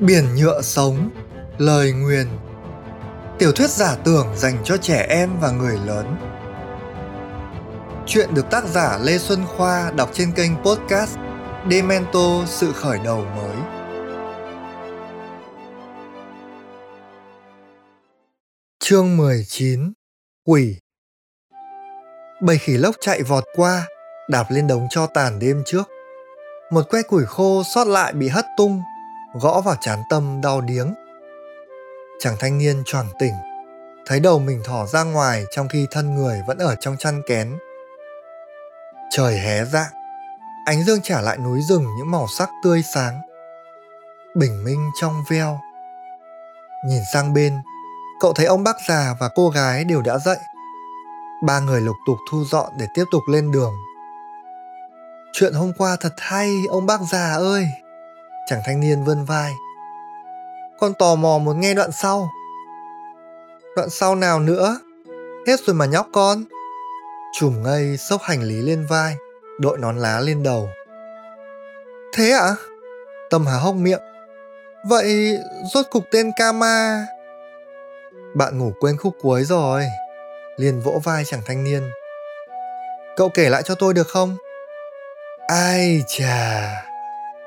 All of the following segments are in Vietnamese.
Biển nhựa sống, lời nguyền. Tiểu thuyết giả tưởng dành cho trẻ em và người lớn. Chuyện được tác giả Lê Xuân Khoa đọc trên kênh podcast Demento Sự Khởi Đầu Mới. Chương 19 Quỷ. Bầy khỉ lốc chạy vọt qua, đạp lên đống cho tàn đêm trước. Một que củi khô sót lại bị hất tung, gõ vào chán tâm đau điếng. Chàng thanh niên choàng tỉnh, thấy đầu mình thỏ ra ngoài trong khi thân người vẫn ở trong chăn kén. Trời hé dạng, ánh dương trả lại núi rừng những màu sắc tươi sáng. Bình minh trong veo. Nhìn sang bên, cậu thấy ông bác già và cô gái đều đã dậy. Ba người lục tục thu dọn để tiếp tục lên đường. Chuyện hôm qua thật hay, ông bác già ơi. Chàng thanh niên vươn vai. Con tò mò muốn nghe đoạn sau. Đoạn sau nào nữa? Hết rồi mà nhóc con. Chùm ngây xốc hành lý lên vai, đội nón lá lên đầu. Thế ạ? À? Tâm há hốc miệng. Vậy rốt cục tên Kama... Bạn ngủ quên khúc cuối rồi. Liền vỗ vai chàng thanh niên. Cậu kể lại cho tôi được không? Ai chà,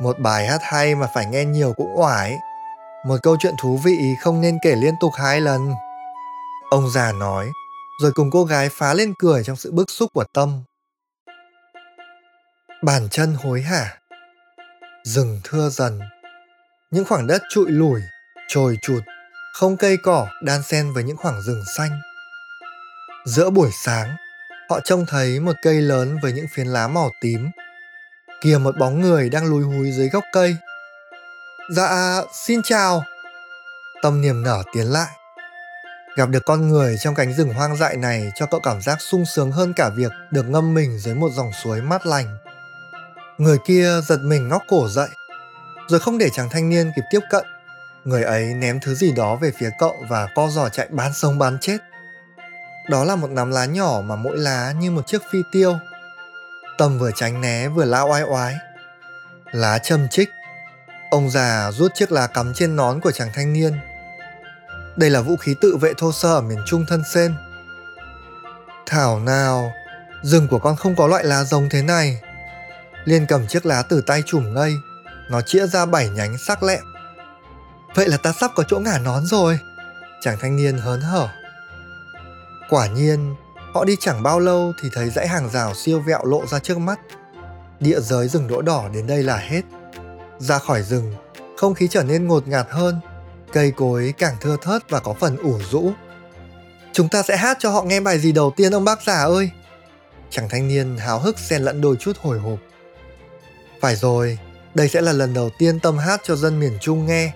một bài hát hay mà phải nghe nhiều cũng oải. Một câu chuyện thú vị không nên kể liên tục hai lần. Ông già nói, rồi cùng cô gái phá lên cười trong sự bức xúc của Tâm. Bàn chân hối hả. Rừng thưa dần. Những khoảng đất trụi lủi, trồi chụt, không cây cỏ đan xen với những khoảng rừng xanh. Giữa buổi sáng, họ trông thấy một cây lớn với những phiến lá màu tím kìa một bóng người đang lùi húi dưới gốc cây. Dạ, xin chào. Tâm niềm nở tiến lại. Gặp được con người trong cánh rừng hoang dại này cho cậu cảm giác sung sướng hơn cả việc được ngâm mình dưới một dòng suối mát lành. Người kia giật mình ngóc cổ dậy, rồi không để chàng thanh niên kịp tiếp cận. Người ấy ném thứ gì đó về phía cậu và co giò chạy bán sống bán chết. Đó là một nắm lá nhỏ mà mỗi lá như một chiếc phi tiêu Tâm vừa tránh né vừa la oai oái. Lá châm chích. Ông già rút chiếc lá cắm trên nón của chàng thanh niên. Đây là vũ khí tự vệ thô sơ ở miền Trung thân sen. Thảo nào, rừng của con không có loại lá giống thế này. Liên cầm chiếc lá từ tay chùm ngây, nó chĩa ra bảy nhánh sắc lẹm. Vậy là ta sắp có chỗ ngả nón rồi. Chàng thanh niên hớn hở. Quả nhiên, Họ đi chẳng bao lâu thì thấy dãy hàng rào siêu vẹo lộ ra trước mắt. Địa giới rừng đỗ đỏ đến đây là hết. Ra khỏi rừng, không khí trở nên ngột ngạt hơn, cây cối càng thưa thớt và có phần ủ rũ. Chúng ta sẽ hát cho họ nghe bài gì đầu tiên ông bác già ơi? Chàng thanh niên háo hức xen lẫn đôi chút hồi hộp. Phải rồi, đây sẽ là lần đầu tiên Tâm hát cho dân miền Trung nghe.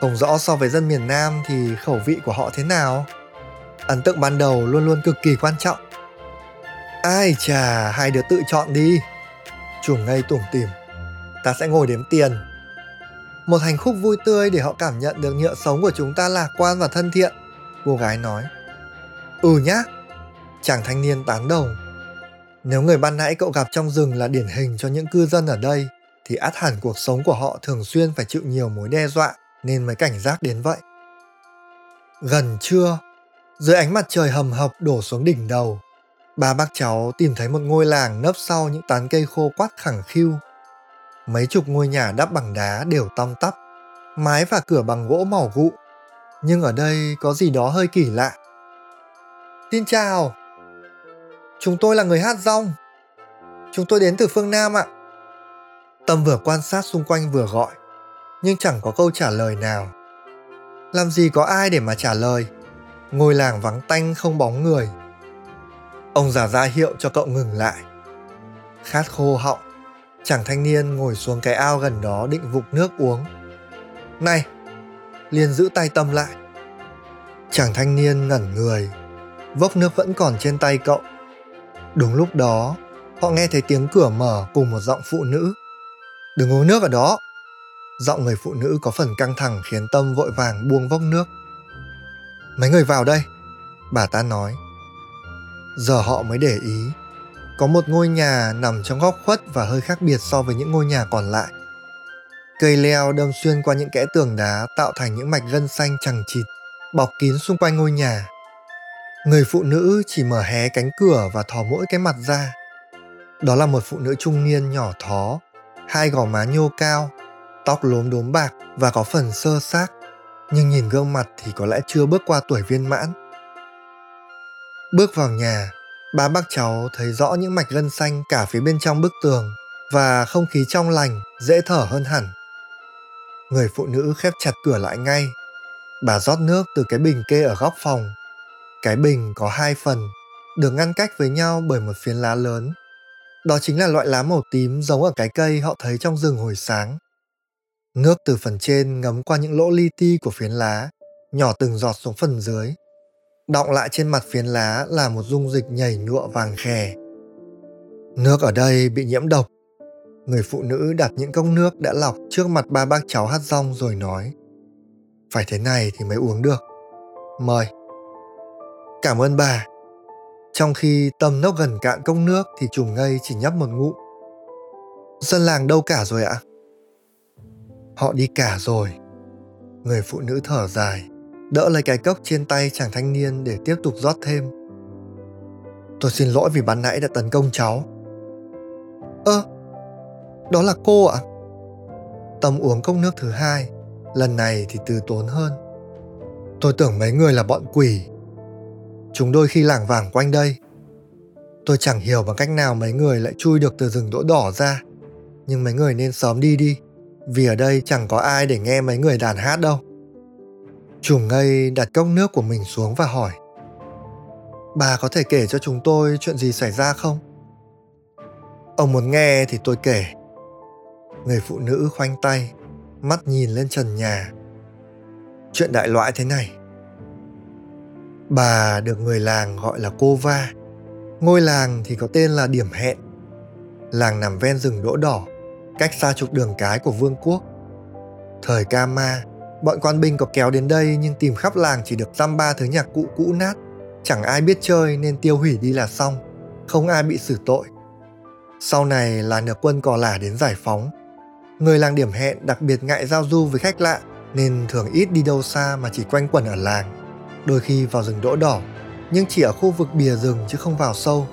Không rõ so với dân miền Nam thì khẩu vị của họ thế nào? Ấn tượng ban đầu luôn luôn cực kỳ quan trọng. Ai chà, hai đứa tự chọn đi. Chủ ngây tủm tỉm ta sẽ ngồi đếm tiền. Một hành khúc vui tươi để họ cảm nhận được nhựa sống của chúng ta lạc quan và thân thiện. Cô gái nói ừ nhá. Chàng thanh niên tán đồng, nếu người ban nãy cậu gặp trong rừng là điển hình cho những cư dân ở đây, thì át hẳn cuộc sống của họ thường xuyên phải chịu nhiều mối đe dọa nên mới cảnh giác đến vậy. Gần trưa dưới ánh mặt trời hầm hập đổ xuống đỉnh đầu, ba bác cháu tìm thấy một ngôi làng nấp sau những tán cây khô quắt khẳng khiu. Mấy chục ngôi nhà đắp bằng đá đều tăm tắp, mái và cửa bằng gỗ màu gụ. Nhưng ở đây có gì đó hơi kỳ lạ. Xin chào, chúng tôi là người hát rong. Chúng tôi đến từ phương Nam ạ. Tâm vừa quan sát xung quanh vừa gọi, nhưng chẳng có câu trả lời nào. Làm gì có ai để mà trả lời? Ngôi làng vắng tanh không bóng người. Ông già ra hiệu cho cậu ngừng lại. Khát khô họng, chàng thanh niên ngồi xuống cái ao gần đó định vục nước uống. Này, liền giữ tay tâm lại. Chàng thanh niên ngẩn người, vốc nước vẫn còn trên tay cậu. Đúng lúc đó, họ nghe thấy tiếng cửa mở cùng một giọng phụ nữ. Đừng uống nước ở đó. Giọng người phụ nữ có phần căng thẳng khiến tâm vội vàng buông vốc nước. Mấy người vào đây, bà ta nói. Giờ họ mới để ý, có một ngôi nhà nằm trong góc khuất và hơi khác biệt so với những ngôi nhà còn lại. Cây leo đâm xuyên qua những kẽ tường đá tạo thành những mạch gân xanh chằng chịt, bọc kín xung quanh ngôi nhà. Người phụ nữ chỉ mở hé cánh cửa và thò mỗi cái mặt ra. Đó là một phụ nữ trung niên nhỏ thó, hai gò má nhô cao, tóc lốm đốm bạc và có phần sơ xác, nhưng nhìn gương mặt thì có lẽ chưa bước qua tuổi viên mãn. Bước vào nhà, ba bác cháu thấy rõ những mạch gân xanh cả phía bên trong bức tường và không khí trong lành, dễ thở hơn hẳn. Người phụ nữ khép chặt cửa lại ngay. Bà rót nước từ cái bình kê ở góc phòng. Cái bình có hai phần, được ngăn cách với nhau bởi một phiến lá lớn. Đó chính là loại lá màu tím giống ở cái cây họ thấy trong rừng hồi sáng. Nước từ phần trên ngấm qua những lỗ li ti của phiến lá, nhỏ từng giọt xuống phần dưới. Đọng lại trên mặt phiến lá là một dung dịch nhảy nhụa vàng khè. Nước ở đây bị nhiễm độc. Người phụ nữ đặt những cốc nước đã lọc trước mặt ba bác cháu hát rong rồi nói. Phải thế này thì mới uống được. Mời. Cảm ơn bà. Trong khi tâm nốc gần cạn cốc nước thì trùng ngây chỉ nhấp một ngụm. Dân làng đâu cả rồi ạ? Họ đi cả rồi. Người phụ nữ thở dài, đỡ lấy cái cốc trên tay chàng thanh niên để tiếp tục rót thêm. Tôi xin lỗi vì ban nãy đã tấn công cháu. Ơ, đó là cô ạ? Tâm uống cốc nước thứ hai, lần này thì từ tốn hơn. Tôi tưởng mấy người là bọn quỷ. Chúng đôi khi lảng vảng quanh đây. Tôi chẳng hiểu bằng cách nào mấy người lại chui được từ rừng đỗ đỏ ra. Nhưng mấy người nên sớm đi đi vì ở đây chẳng có ai để nghe mấy người đàn hát đâu. Chủ ngây đặt cốc nước của mình xuống và hỏi. Bà có thể kể cho chúng tôi chuyện gì xảy ra không? Ông muốn nghe thì tôi kể. Người phụ nữ khoanh tay, mắt nhìn lên trần nhà. Chuyện đại loại thế này. Bà được người làng gọi là cô Va. Ngôi làng thì có tên là Điểm Hẹn. Làng nằm ven rừng đỗ đỏ, cách xa trục đường cái của vương quốc. Thời ca ma, bọn quan binh có kéo đến đây nhưng tìm khắp làng chỉ được dăm ba thứ nhạc cụ cũ nát. Chẳng ai biết chơi nên tiêu hủy đi là xong, không ai bị xử tội. Sau này là được quân cò lả đến giải phóng. Người làng điểm hẹn đặc biệt ngại giao du với khách lạ nên thường ít đi đâu xa mà chỉ quanh quẩn ở làng. Đôi khi vào rừng đỗ đỏ, nhưng chỉ ở khu vực bìa rừng chứ không vào sâu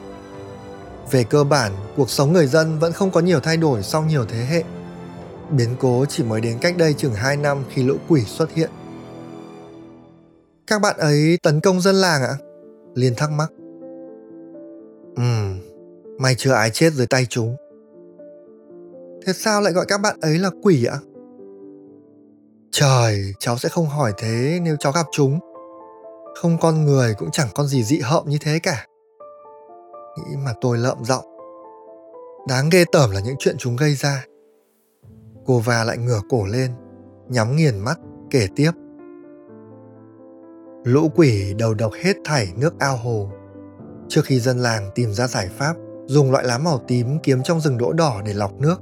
về cơ bản, cuộc sống người dân vẫn không có nhiều thay đổi sau nhiều thế hệ. Biến cố chỉ mới đến cách đây chừng 2 năm khi lũ quỷ xuất hiện. Các bạn ấy tấn công dân làng ạ? Liên thắc mắc. Ừm, may chưa ai chết dưới tay chúng. Thế sao lại gọi các bạn ấy là quỷ ạ? Trời, cháu sẽ không hỏi thế nếu cháu gặp chúng. Không con người cũng chẳng con gì dị hợm như thế cả nghĩ mà tôi lợm giọng. Đáng ghê tởm là những chuyện chúng gây ra. Cô va lại ngửa cổ lên, nhắm nghiền mắt, kể tiếp. Lũ quỷ đầu độc hết thảy nước ao hồ. Trước khi dân làng tìm ra giải pháp, dùng loại lá màu tím kiếm trong rừng đỗ đỏ để lọc nước.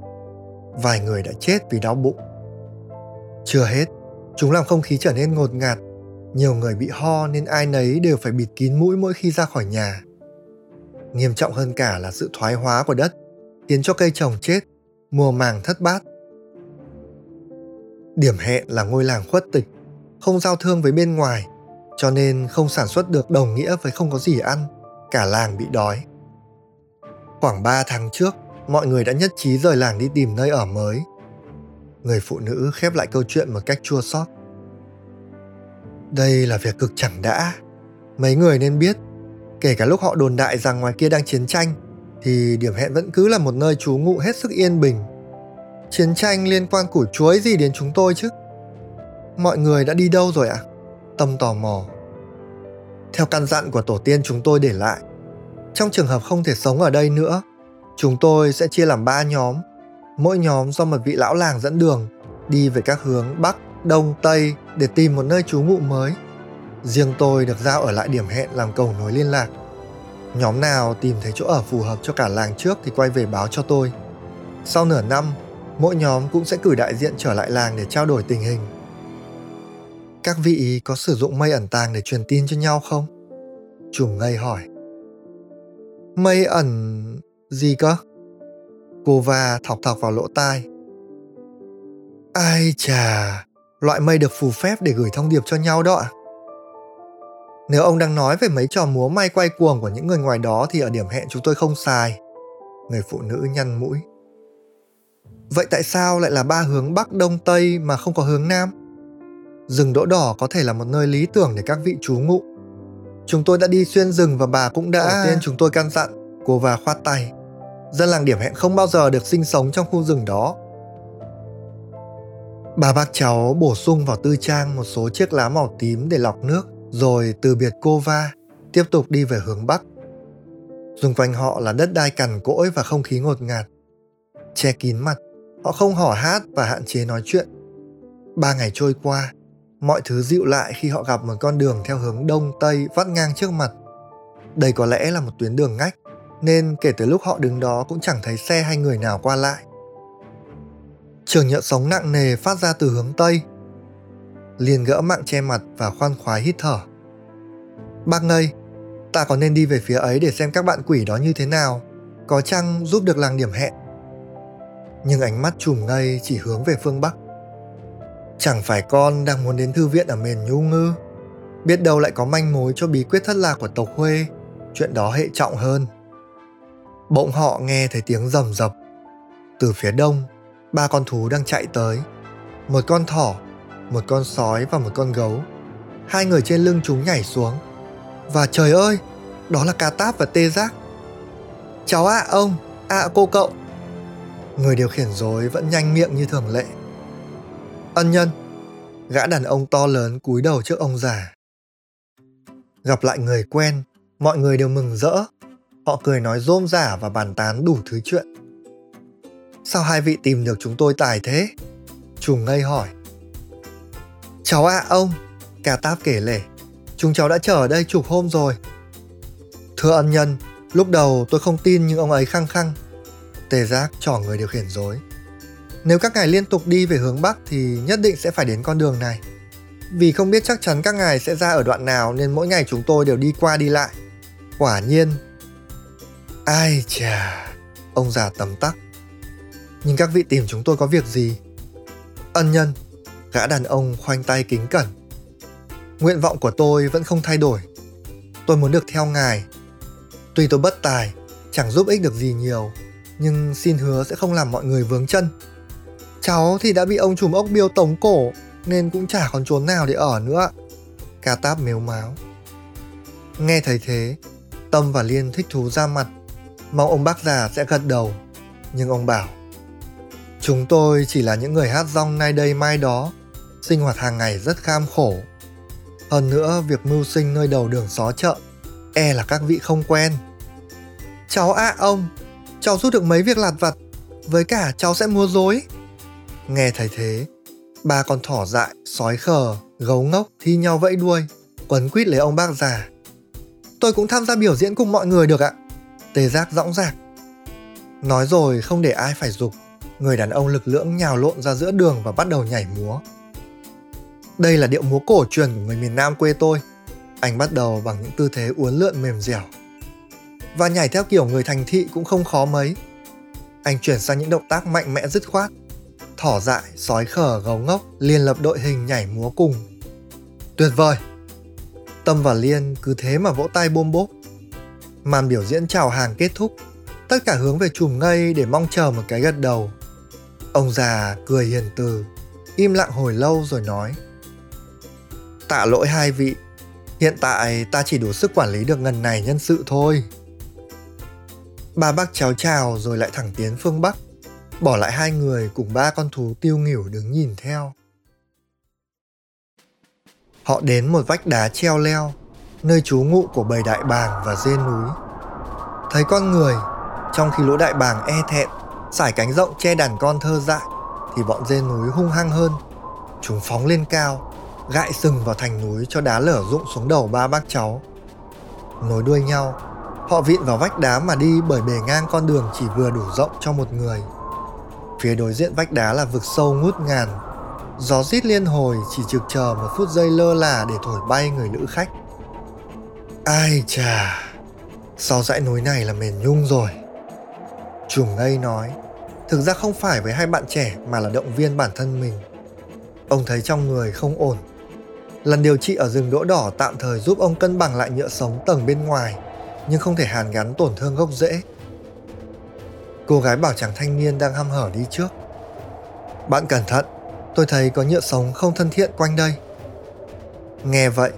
Vài người đã chết vì đau bụng. Chưa hết, chúng làm không khí trở nên ngột ngạt. Nhiều người bị ho nên ai nấy đều phải bịt kín mũi mỗi khi ra khỏi nhà. Nghiêm trọng hơn cả là sự thoái hóa của đất, khiến cho cây trồng chết, mùa màng thất bát. Điểm hẹn là ngôi làng khuất tịch, không giao thương với bên ngoài, cho nên không sản xuất được đồng nghĩa với không có gì ăn, cả làng bị đói. Khoảng 3 tháng trước, mọi người đã nhất trí rời làng đi tìm nơi ở mới. Người phụ nữ khép lại câu chuyện một cách chua xót. Đây là việc cực chẳng đã. Mấy người nên biết Kể cả lúc họ đồn đại rằng ngoài kia đang chiến tranh, thì điểm hẹn vẫn cứ là một nơi trú ngụ hết sức yên bình. Chiến tranh liên quan củ chuối gì đến chúng tôi chứ? Mọi người đã đi đâu rồi ạ? À? Tâm tò mò. Theo căn dặn của tổ tiên chúng tôi để lại, trong trường hợp không thể sống ở đây nữa, chúng tôi sẽ chia làm ba nhóm. Mỗi nhóm do một vị lão làng dẫn đường, đi về các hướng Bắc, Đông, Tây để tìm một nơi trú ngụ mới – Riêng tôi được giao ở lại điểm hẹn làm cầu nối liên lạc. Nhóm nào tìm thấy chỗ ở phù hợp cho cả làng trước thì quay về báo cho tôi. Sau nửa năm, mỗi nhóm cũng sẽ cử đại diện trở lại làng để trao đổi tình hình. Các vị có sử dụng mây ẩn tàng để truyền tin cho nhau không? Chùm ngây hỏi. Mây ẩn... gì cơ? Cô va thọc thọc vào lỗ tai. Ai chà, loại mây được phù phép để gửi thông điệp cho nhau đó ạ. Nếu ông đang nói về mấy trò múa may quay cuồng của những người ngoài đó thì ở điểm hẹn chúng tôi không sai. Người phụ nữ nhăn mũi. Vậy tại sao lại là ba hướng Bắc, Đông, Tây mà không có hướng Nam? Rừng đỗ đỏ có thể là một nơi lý tưởng để các vị trú ngụ. Chúng tôi đã đi xuyên rừng và bà cũng đã... Đầu tiên chúng tôi căn dặn, cô và khoát tay. Dân làng điểm hẹn không bao giờ được sinh sống trong khu rừng đó. Bà bác cháu bổ sung vào tư trang một số chiếc lá màu tím để lọc nước, rồi từ biệt cô va, tiếp tục đi về hướng Bắc. Xung quanh họ là đất đai cằn cỗi và không khí ngột ngạt. Che kín mặt, họ không hò hát và hạn chế nói chuyện. Ba ngày trôi qua, mọi thứ dịu lại khi họ gặp một con đường theo hướng đông tây vắt ngang trước mặt. Đây có lẽ là một tuyến đường ngách, nên kể từ lúc họ đứng đó cũng chẳng thấy xe hay người nào qua lại. Trường nhựa sống nặng nề phát ra từ hướng tây. Liền gỡ mạng che mặt và khoan khoái hít thở. Bác ngây, ta có nên đi về phía ấy để xem các bạn quỷ đó như thế nào, có chăng giúp được làng điểm hẹn. Nhưng ánh mắt trùm ngây chỉ hướng về phương Bắc. Chẳng phải con đang muốn đến thư viện ở miền Nhu Ngư? Biết đâu lại có manh mối cho bí quyết thất lạc của tộc Huê, chuyện đó hệ trọng hơn. Bỗng họ nghe thấy tiếng rầm rập. Từ phía đông, ba con thú đang chạy tới. Một con thỏ, một con sói và một con gấu. Hai người trên lưng chúng nhảy xuống. Và trời ơi, đó là ca táp và tê giác. Cháu ạ à, ông, ạ à, cô cậu. Người điều khiển dối vẫn nhanh miệng như thường lệ. Ân nhân, gã đàn ông to lớn cúi đầu trước ông già. Gặp lại người quen, mọi người đều mừng rỡ. Họ cười nói rôm rả và bàn tán đủ thứ chuyện. Sao hai vị tìm được chúng tôi tài thế? Chủ ngây hỏi. Cháu ạ à, ông, Cà Táp kể lể. Chúng cháu đã chờ ở đây chục hôm rồi. Thưa ân nhân, lúc đầu tôi không tin nhưng ông ấy khăng khăng. Tề giác trỏ người điều khiển dối. Nếu các ngài liên tục đi về hướng Bắc thì nhất định sẽ phải đến con đường này. Vì không biết chắc chắn các ngài sẽ ra ở đoạn nào nên mỗi ngày chúng tôi đều đi qua đi lại. Quả nhiên. Ai chà, ông già tầm tắc. Nhưng các vị tìm chúng tôi có việc gì? Ân nhân, gã đàn ông khoanh tay kính cẩn. Nguyện vọng của tôi vẫn không thay đổi. Tôi muốn được theo ngài. Tuy tôi bất tài, chẳng giúp ích được gì nhiều, nhưng xin hứa sẽ không làm mọi người vướng chân. Cháu thì đã bị ông trùm ốc biêu tống cổ nên cũng chả còn chốn nào để ở nữa. Ca táp mếu máo. Nghe thấy thế, Tâm và Liên thích thú ra mặt, mong ông bác già sẽ gật đầu. Nhưng ông bảo, chúng tôi chỉ là những người hát rong nay đây mai đó, sinh hoạt hàng ngày rất kham khổ. Hơn nữa, việc mưu sinh nơi đầu đường xó chợ, e là các vị không quen. Cháu ạ à, ông, cháu giúp được mấy việc lặt vặt, với cả cháu sẽ mua dối. Nghe thấy thế, ba con thỏ dại, sói khờ, gấu ngốc thi nhau vẫy đuôi, quấn quýt lấy ông bác già. Tôi cũng tham gia biểu diễn cùng mọi người được ạ. Tề giác dõng dạc. Nói rồi không để ai phải dục, người đàn ông lực lưỡng nhào lộn ra giữa đường và bắt đầu nhảy múa. Đây là điệu múa cổ truyền của người miền Nam quê tôi. Anh bắt đầu bằng những tư thế uốn lượn mềm dẻo. Và nhảy theo kiểu người thành thị cũng không khó mấy. Anh chuyển sang những động tác mạnh mẽ dứt khoát, thỏ dại, sói khở, gấu ngốc liên lập đội hình nhảy múa cùng. Tuyệt vời! Tâm và Liên cứ thế mà vỗ tay bôm bốp. Màn biểu diễn chào hàng kết thúc, tất cả hướng về chùm ngây để mong chờ một cái gật đầu. Ông già cười hiền từ, im lặng hồi lâu rồi nói. Tạ lỗi hai vị, hiện tại ta chỉ đủ sức quản lý được ngần này nhân sự thôi. Ba bác chào chào rồi lại thẳng tiến phương Bắc bỏ lại hai người cùng ba con thú tiêu nghỉu đứng nhìn theo. Họ đến một vách đá treo leo, nơi trú ngụ của bầy đại bàng và dê núi. Thấy con người, trong khi lũ đại bàng e thẹn, sải cánh rộng che đàn con thơ dại, thì bọn dê núi hung hăng hơn. Chúng phóng lên cao, gại sừng vào thành núi cho đá lở rụng xuống đầu ba bác cháu. Nối đuôi nhau, họ vịn vào vách đá mà đi bởi bề ngang con đường chỉ vừa đủ rộng cho một người. Phía đối diện vách đá là vực sâu ngút ngàn. Gió rít liên hồi chỉ trực chờ một phút giây lơ là để thổi bay người nữ khách. Ai chà, sau dãy núi này là mền nhung rồi. Trùng ngây nói, thực ra không phải với hai bạn trẻ mà là động viên bản thân mình. Ông thấy trong người không ổn. Lần điều trị ở rừng đỗ đỏ tạm thời giúp ông cân bằng lại nhựa sống tầng bên ngoài, nhưng không thể hàn gắn tổn thương gốc rễ. Cô gái bảo chàng thanh niên đang hăm hở đi trước. Bạn cẩn thận, tôi thấy có nhựa sống không thân thiện quanh đây. Nghe vậy,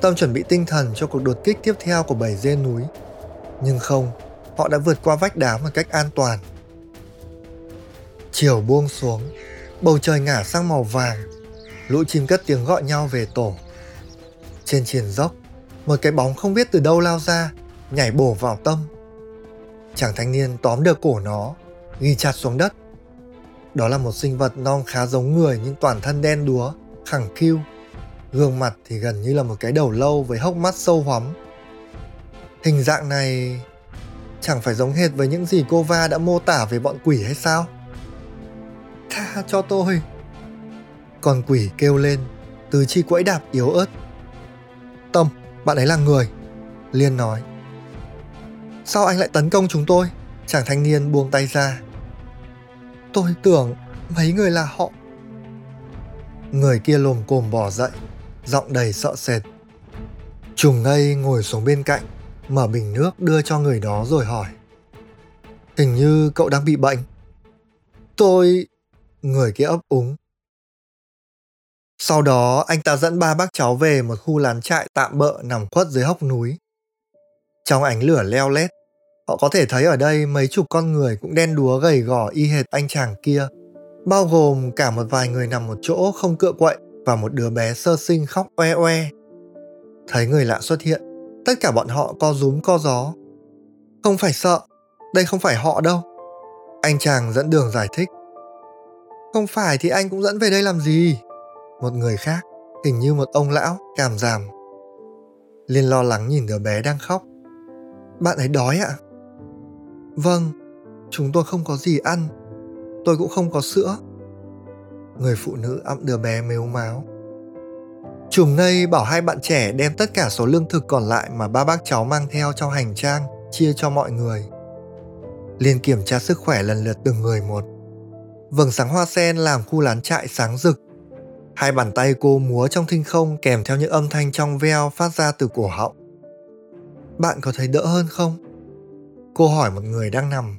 Tâm chuẩn bị tinh thần cho cuộc đột kích tiếp theo của bầy dê núi. Nhưng không, họ đã vượt qua vách đá một cách an toàn. Chiều buông xuống, bầu trời ngả sang màu vàng, lũ chim cất tiếng gọi nhau về tổ. Trên triển dốc, một cái bóng không biết từ đâu lao ra, nhảy bổ vào tâm. Chàng thanh niên tóm được cổ nó, ghi chặt xuống đất. Đó là một sinh vật non khá giống người nhưng toàn thân đen đúa, khẳng khiu. Gương mặt thì gần như là một cái đầu lâu với hốc mắt sâu hoắm. Hình dạng này chẳng phải giống hệt với những gì cô Va đã mô tả về bọn quỷ hay sao? Tha cho tôi. Con quỷ kêu lên, từ chi quẫy đạp yếu ớt. Tâm, bạn ấy là người. Liên nói. Sao anh lại tấn công chúng tôi? Chàng thanh niên buông tay ra. Tôi tưởng mấy người là họ. Người kia lồm cồm bỏ dậy, giọng đầy sợ sệt. Trùng ngây ngồi xuống bên cạnh, mở bình nước đưa cho người đó rồi hỏi. Hình như cậu đang bị bệnh. Tôi... Người kia ấp úng. Sau đó anh ta dẫn ba bác cháu về một khu lán trại tạm bợ nằm khuất dưới hốc núi. Trong ánh lửa leo lét, họ có thể thấy ở đây mấy chục con người cũng đen đúa gầy gò y hệt anh chàng kia, bao gồm cả một vài người nằm một chỗ không cựa quậy và một đứa bé sơ sinh khóc oe oe. Thấy người lạ xuất hiện, tất cả bọn họ co rúm co gió. Không phải sợ, đây không phải họ đâu. Anh chàng dẫn đường giải thích. Không phải thì anh cũng dẫn về đây làm gì? Một người khác, hình như một ông lão, cảm giảm. Liên lo lắng nhìn đứa bé đang khóc. Bạn ấy đói ạ? À? Vâng, chúng tôi không có gì ăn. Tôi cũng không có sữa. Người phụ nữ ẵm đứa bé mếu máo. Trùm ngây bảo hai bạn trẻ đem tất cả số lương thực còn lại mà ba bác cháu mang theo trong hành trang chia cho mọi người. Liên kiểm tra sức khỏe lần lượt từng người một. Vầng sáng hoa sen làm khu lán trại sáng rực. Hai bàn tay cô múa trong thinh không kèm theo những âm thanh trong veo phát ra từ cổ họng. Bạn có thấy đỡ hơn không? Cô hỏi một người đang nằm.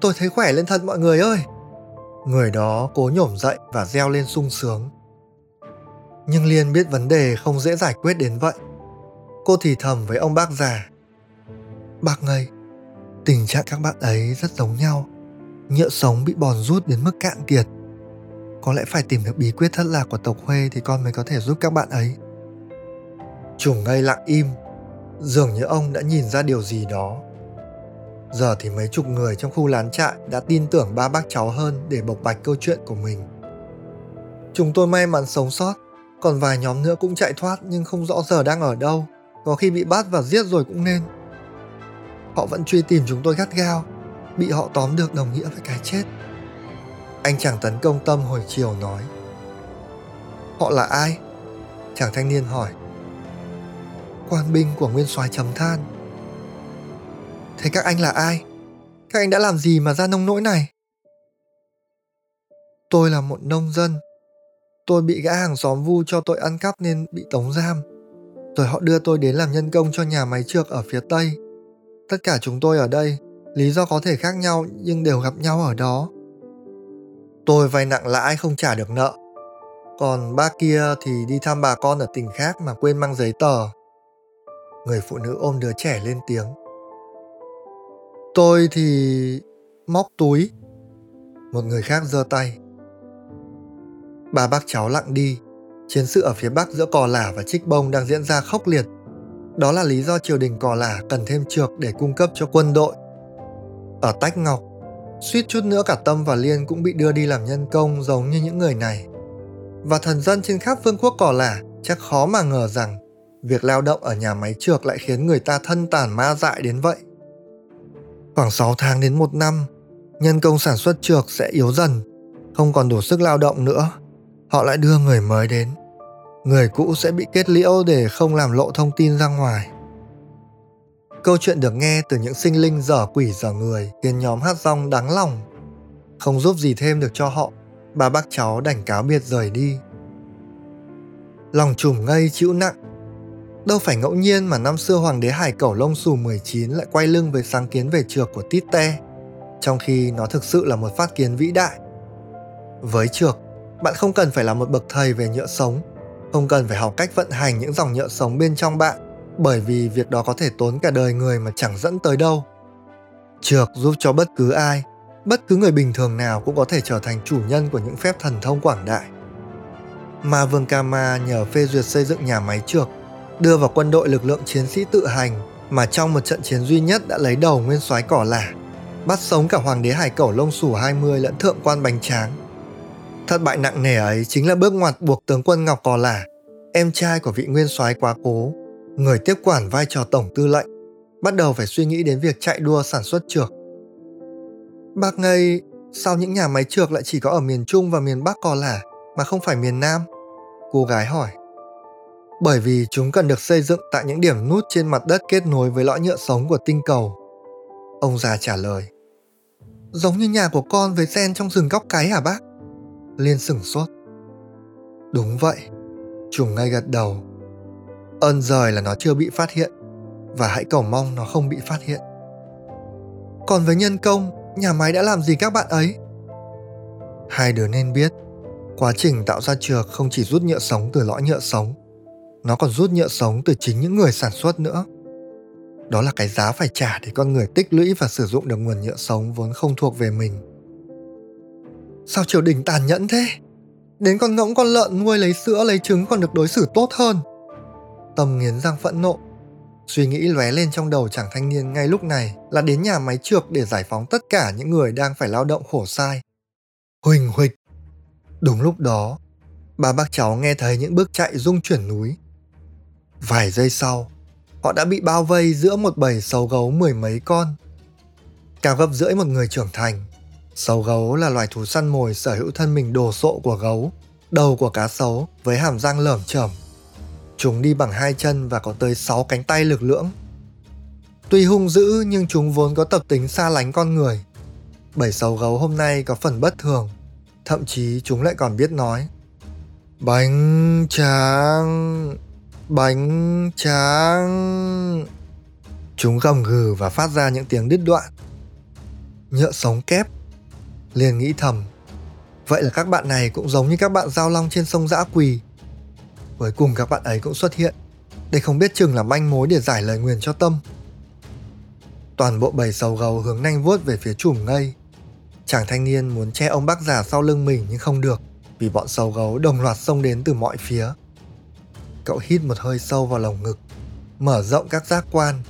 Tôi thấy khỏe lên thật mọi người ơi. Người đó cố nhổm dậy và reo lên sung sướng. Nhưng Liên biết vấn đề không dễ giải quyết đến vậy. Cô thì thầm với ông bác già. Bác ngây, tình trạng các bạn ấy rất giống nhau. Nhựa sống bị bòn rút đến mức cạn kiệt. Có lẽ phải tìm được bí quyết thất lạc của tộc Huê thì con mới có thể giúp các bạn ấy. Trùng ngây lặng im, dường như ông đã nhìn ra điều gì đó. Giờ thì mấy chục người trong khu lán trại đã tin tưởng ba bác cháu hơn để bộc bạch câu chuyện của mình. Chúng tôi may mắn sống sót, còn vài nhóm nữa cũng chạy thoát nhưng không rõ giờ đang ở đâu, có khi bị bắt và giết rồi cũng nên. Họ vẫn truy tìm chúng tôi gắt gao, bị họ tóm được đồng nghĩa với cái chết. Anh chàng tấn công tâm hồi chiều nói. Họ là ai? Chàng thanh niên hỏi. Quan binh của nguyên soái chấm than. Thế các anh là ai? Các anh đã làm gì mà ra nông nỗi này? Tôi là một nông dân. Tôi bị gã hàng xóm vu cho tội ăn cắp nên bị tống giam. Rồi họ đưa tôi đến làm nhân công cho nhà máy trược ở phía Tây. Tất cả chúng tôi ở đây, lý do có thể khác nhau nhưng đều gặp nhau ở đó. Tôi vay nặng lãi không trả được nợ. Còn ba kia thì đi thăm bà con ở tỉnh khác mà quên mang giấy tờ. Người phụ nữ ôm đứa trẻ lên tiếng. Tôi thì móc túi. Một người khác giơ tay. Ba bác cháu lặng đi. Chiến sự ở phía bắc giữa cò lả và trích bông đang diễn ra khốc liệt. Đó là lý do triều đình cò lả cần thêm trược để cung cấp cho quân đội. Ở Tách Ngọc, suýt chút nữa cả Tâm và Liên cũng bị đưa đi làm nhân công giống như những người này. Và thần dân trên khắp vương quốc cỏ lả chắc khó mà ngờ rằng việc lao động ở nhà máy trược lại khiến người ta thân tàn ma dại đến vậy. Khoảng 6 tháng đến một năm, nhân công sản xuất trược sẽ yếu dần, không còn đủ sức lao động nữa. Họ lại đưa người mới đến. Người cũ sẽ bị kết liễu để không làm lộ thông tin ra ngoài. Câu chuyện được nghe từ những sinh linh dở quỷ dở người khiến nhóm hát rong đáng lòng. Không giúp gì thêm được cho họ, bà bác cháu đành cáo biệt rời đi. Lòng trùm ngây chịu nặng. Đâu phải ngẫu nhiên mà năm xưa hoàng đế hải cẩu lông xù 19 lại quay lưng với sáng kiến về trược của Tite, trong khi nó thực sự là một phát kiến vĩ đại. Với trược, bạn không cần phải là một bậc thầy về nhựa sống, không cần phải học cách vận hành những dòng nhựa sống bên trong bạn, bởi vì việc đó có thể tốn cả đời người mà chẳng dẫn tới đâu. Trược giúp cho bất cứ ai, bất cứ người bình thường nào cũng có thể trở thành chủ nhân của những phép thần thông quảng đại. Mà Vương Kama nhờ phê duyệt xây dựng nhà máy trược, đưa vào quân đội lực lượng chiến sĩ tự hành mà trong một trận chiến duy nhất đã lấy đầu nguyên soái cỏ lả, bắt sống cả hoàng đế hải cẩu lông sủ 20 lẫn thượng quan bánh tráng. Thất bại nặng nề ấy chính là bước ngoặt buộc tướng quân Ngọc Cò Lả, em trai của vị nguyên soái quá cố, người tiếp quản vai trò tổng tư lệnh, bắt đầu phải suy nghĩ đến việc chạy đua sản xuất trược. Bác ngây, sao những nhà máy trược lại chỉ có ở miền Trung và miền Bắc Cò Lả mà không phải miền Nam? Cô gái hỏi. Bởi vì chúng cần được xây dựng tại những điểm nút trên mặt đất kết nối với lõi nhựa sống của tinh cầu. Ông già trả lời. Giống như nhà của con với sen trong rừng góc cái hả bác? Liên sửng sốt. Đúng vậy. Trùng ngay gật đầu. Ơn rời là nó chưa bị phát hiện và hãy cầu mong nó không bị phát hiện. Còn với nhân công, nhà máy đã làm gì các bạn ấy? Hai đứa nên biết, quá trình tạo ra trược không chỉ rút nhựa sống từ lõi nhựa sống, nó còn rút nhựa sống từ chính những người sản xuất nữa. Đó là cái giá phải trả để con người tích lũy và sử dụng được nguồn nhựa sống vốn không thuộc về mình. Sao triều đình tàn nhẫn thế? Đến con ngỗng con lợn nuôi lấy sữa lấy trứng còn được đối xử tốt hơn. Tâm nghiến răng phẫn nộ. Suy nghĩ lóe lên trong đầu chàng thanh niên ngay lúc này là đến nhà máy trược để giải phóng tất cả những người đang phải lao động khổ sai. Huỳnh huỳnh. Đúng lúc đó, ba bác cháu nghe thấy những bước chạy rung chuyển núi. Vài giây sau, họ đã bị bao vây giữa một bầy sấu gấu mười mấy con. Cao gấp rưỡi một người trưởng thành, Sấu gấu là loài thú săn mồi sở hữu thân mình đồ sộ của gấu, đầu của cá sấu với hàm răng lởm chởm. Chúng đi bằng hai chân và có tới 6 cánh tay lực lưỡng. Tuy hung dữ nhưng chúng vốn có tập tính xa lánh con người. Bảy sấu gấu hôm nay có phần bất thường, thậm chí chúng lại còn biết nói. Bánh tráng, bánh tráng. Chúng gầm gừ và phát ra những tiếng đứt đoạn. Nhựa sống kép liền nghĩ thầm vậy là các bạn này cũng giống như các bạn giao long trên sông dã quỳ cuối cùng các bạn ấy cũng xuất hiện. Để không biết chừng là manh mối để giải lời nguyền cho tâm. Toàn bộ bầy sầu gầu hướng nanh vuốt về phía chùm ngây. Chàng thanh niên muốn che ông bác già sau lưng mình nhưng không được vì bọn sầu gấu đồng loạt xông đến từ mọi phía. Cậu hít một hơi sâu vào lồng ngực mở rộng các giác quan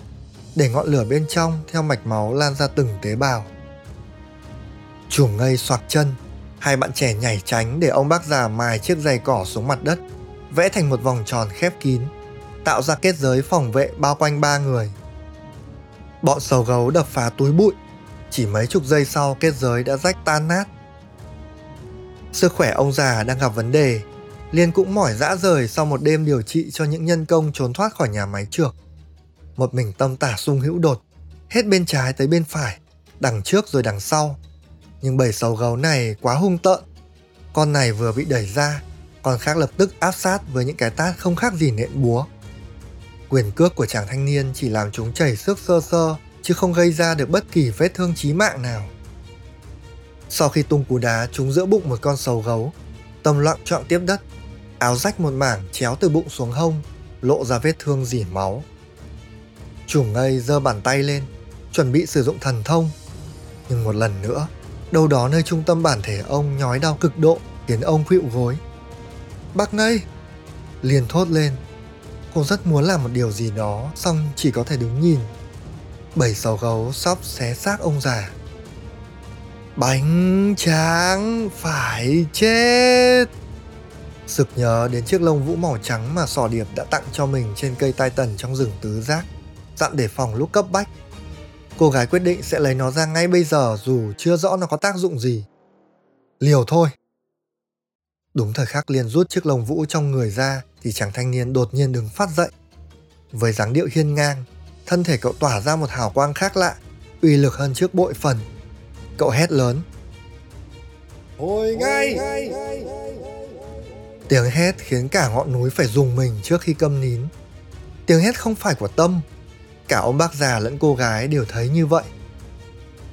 để ngọn lửa bên trong theo mạch máu lan ra từng tế bào. Chuồng ngây soạc chân, hai bạn trẻ nhảy tránh để ông bác già mài chiếc giày cỏ xuống mặt đất, vẽ thành một vòng tròn khép kín, tạo ra kết giới phòng vệ bao quanh ba người. Bọn sầu gấu đập phá túi bụi, chỉ mấy chục giây sau kết giới đã rách tan nát. Sức khỏe ông già đang gặp vấn đề, Liên cũng mỏi dã rời sau một đêm điều trị cho những nhân công trốn thoát khỏi nhà máy trược. Một mình tâm tả sung hữu đột, hết bên trái tới bên phải, đằng trước rồi đằng sau, nhưng bầy sầu gấu này quá hung tợn. Con này vừa bị đẩy ra, còn khác lập tức áp sát với những cái tát không khác gì nện búa. Quyền cước của chàng thanh niên chỉ làm chúng chảy xước sơ sơ, chứ không gây ra được bất kỳ vết thương chí mạng nào. Sau khi tung cú đá chúng giữa bụng một con sầu gấu, tầm loạn trọn tiếp đất, áo rách một mảng chéo từ bụng xuống hông, lộ ra vết thương dỉ máu. Chủ ngây giơ bàn tay lên, chuẩn bị sử dụng thần thông. Nhưng một lần nữa, đâu đó nơi trung tâm bản thể ông nhói đau cực độ khiến ông khuỵu gối bác ngây liền thốt lên. Cô rất muốn làm một điều gì đó, xong chỉ có thể đứng nhìn. Bảy sáu gấu sóc xé xác ông già. Bánh tráng phải chết. Sực nhớ đến chiếc lông vũ màu trắng mà sò điệp đã tặng cho mình trên cây tai tần trong rừng tứ giác, dặn để phòng lúc cấp bách. Cô gái quyết định sẽ lấy nó ra ngay bây giờ dù chưa rõ nó có tác dụng gì. Liều thôi. Đúng thời khắc liền rút chiếc lồng vũ trong người ra thì chàng thanh niên đột nhiên đứng phát dậy. Với dáng điệu hiên ngang, thân thể cậu tỏa ra một hào quang khác lạ, uy lực hơn trước bội phần. Cậu hét lớn. Hồi ngay! Tiếng hét khiến cả ngọn núi phải dùng mình trước khi câm nín. Tiếng hét không phải của Tâm. Cả ông bác già lẫn cô gái đều thấy như vậy.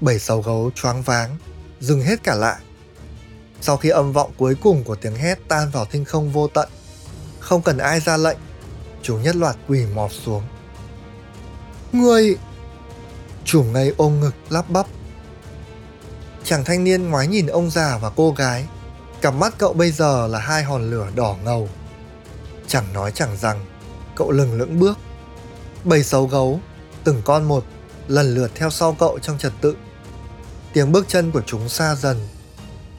Bảy sáu gấu choáng váng, dừng hết cả lại. Sau khi âm vọng cuối cùng của tiếng hét tan vào thinh không vô tận, không cần ai ra lệnh, chúng nhất loạt quỳ mọp xuống. Người... Chủ ngây ôm ngực lắp bắp. Chàng thanh niên ngoái nhìn ông già và cô gái. Cặp mắt cậu bây giờ là hai hòn lửa đỏ ngầu. Chẳng nói chẳng rằng, cậu lừng lững bước. Bầy sấu gấu, từng con một, lần lượt theo sau cậu trong trật tự. Tiếng bước chân của chúng xa dần.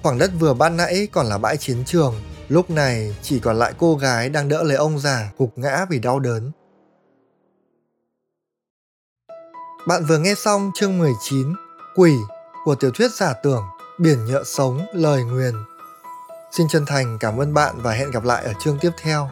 Khoảng đất vừa ban nãy còn là bãi chiến trường, lúc này chỉ còn lại cô gái đang đỡ lấy ông già gục ngã vì đau đớn. Bạn vừa nghe xong chương 19 Quỷ của tiểu thuyết giả tưởng Biển nhựa sống lời nguyền. Xin chân thành cảm ơn bạn và hẹn gặp lại ở chương tiếp theo.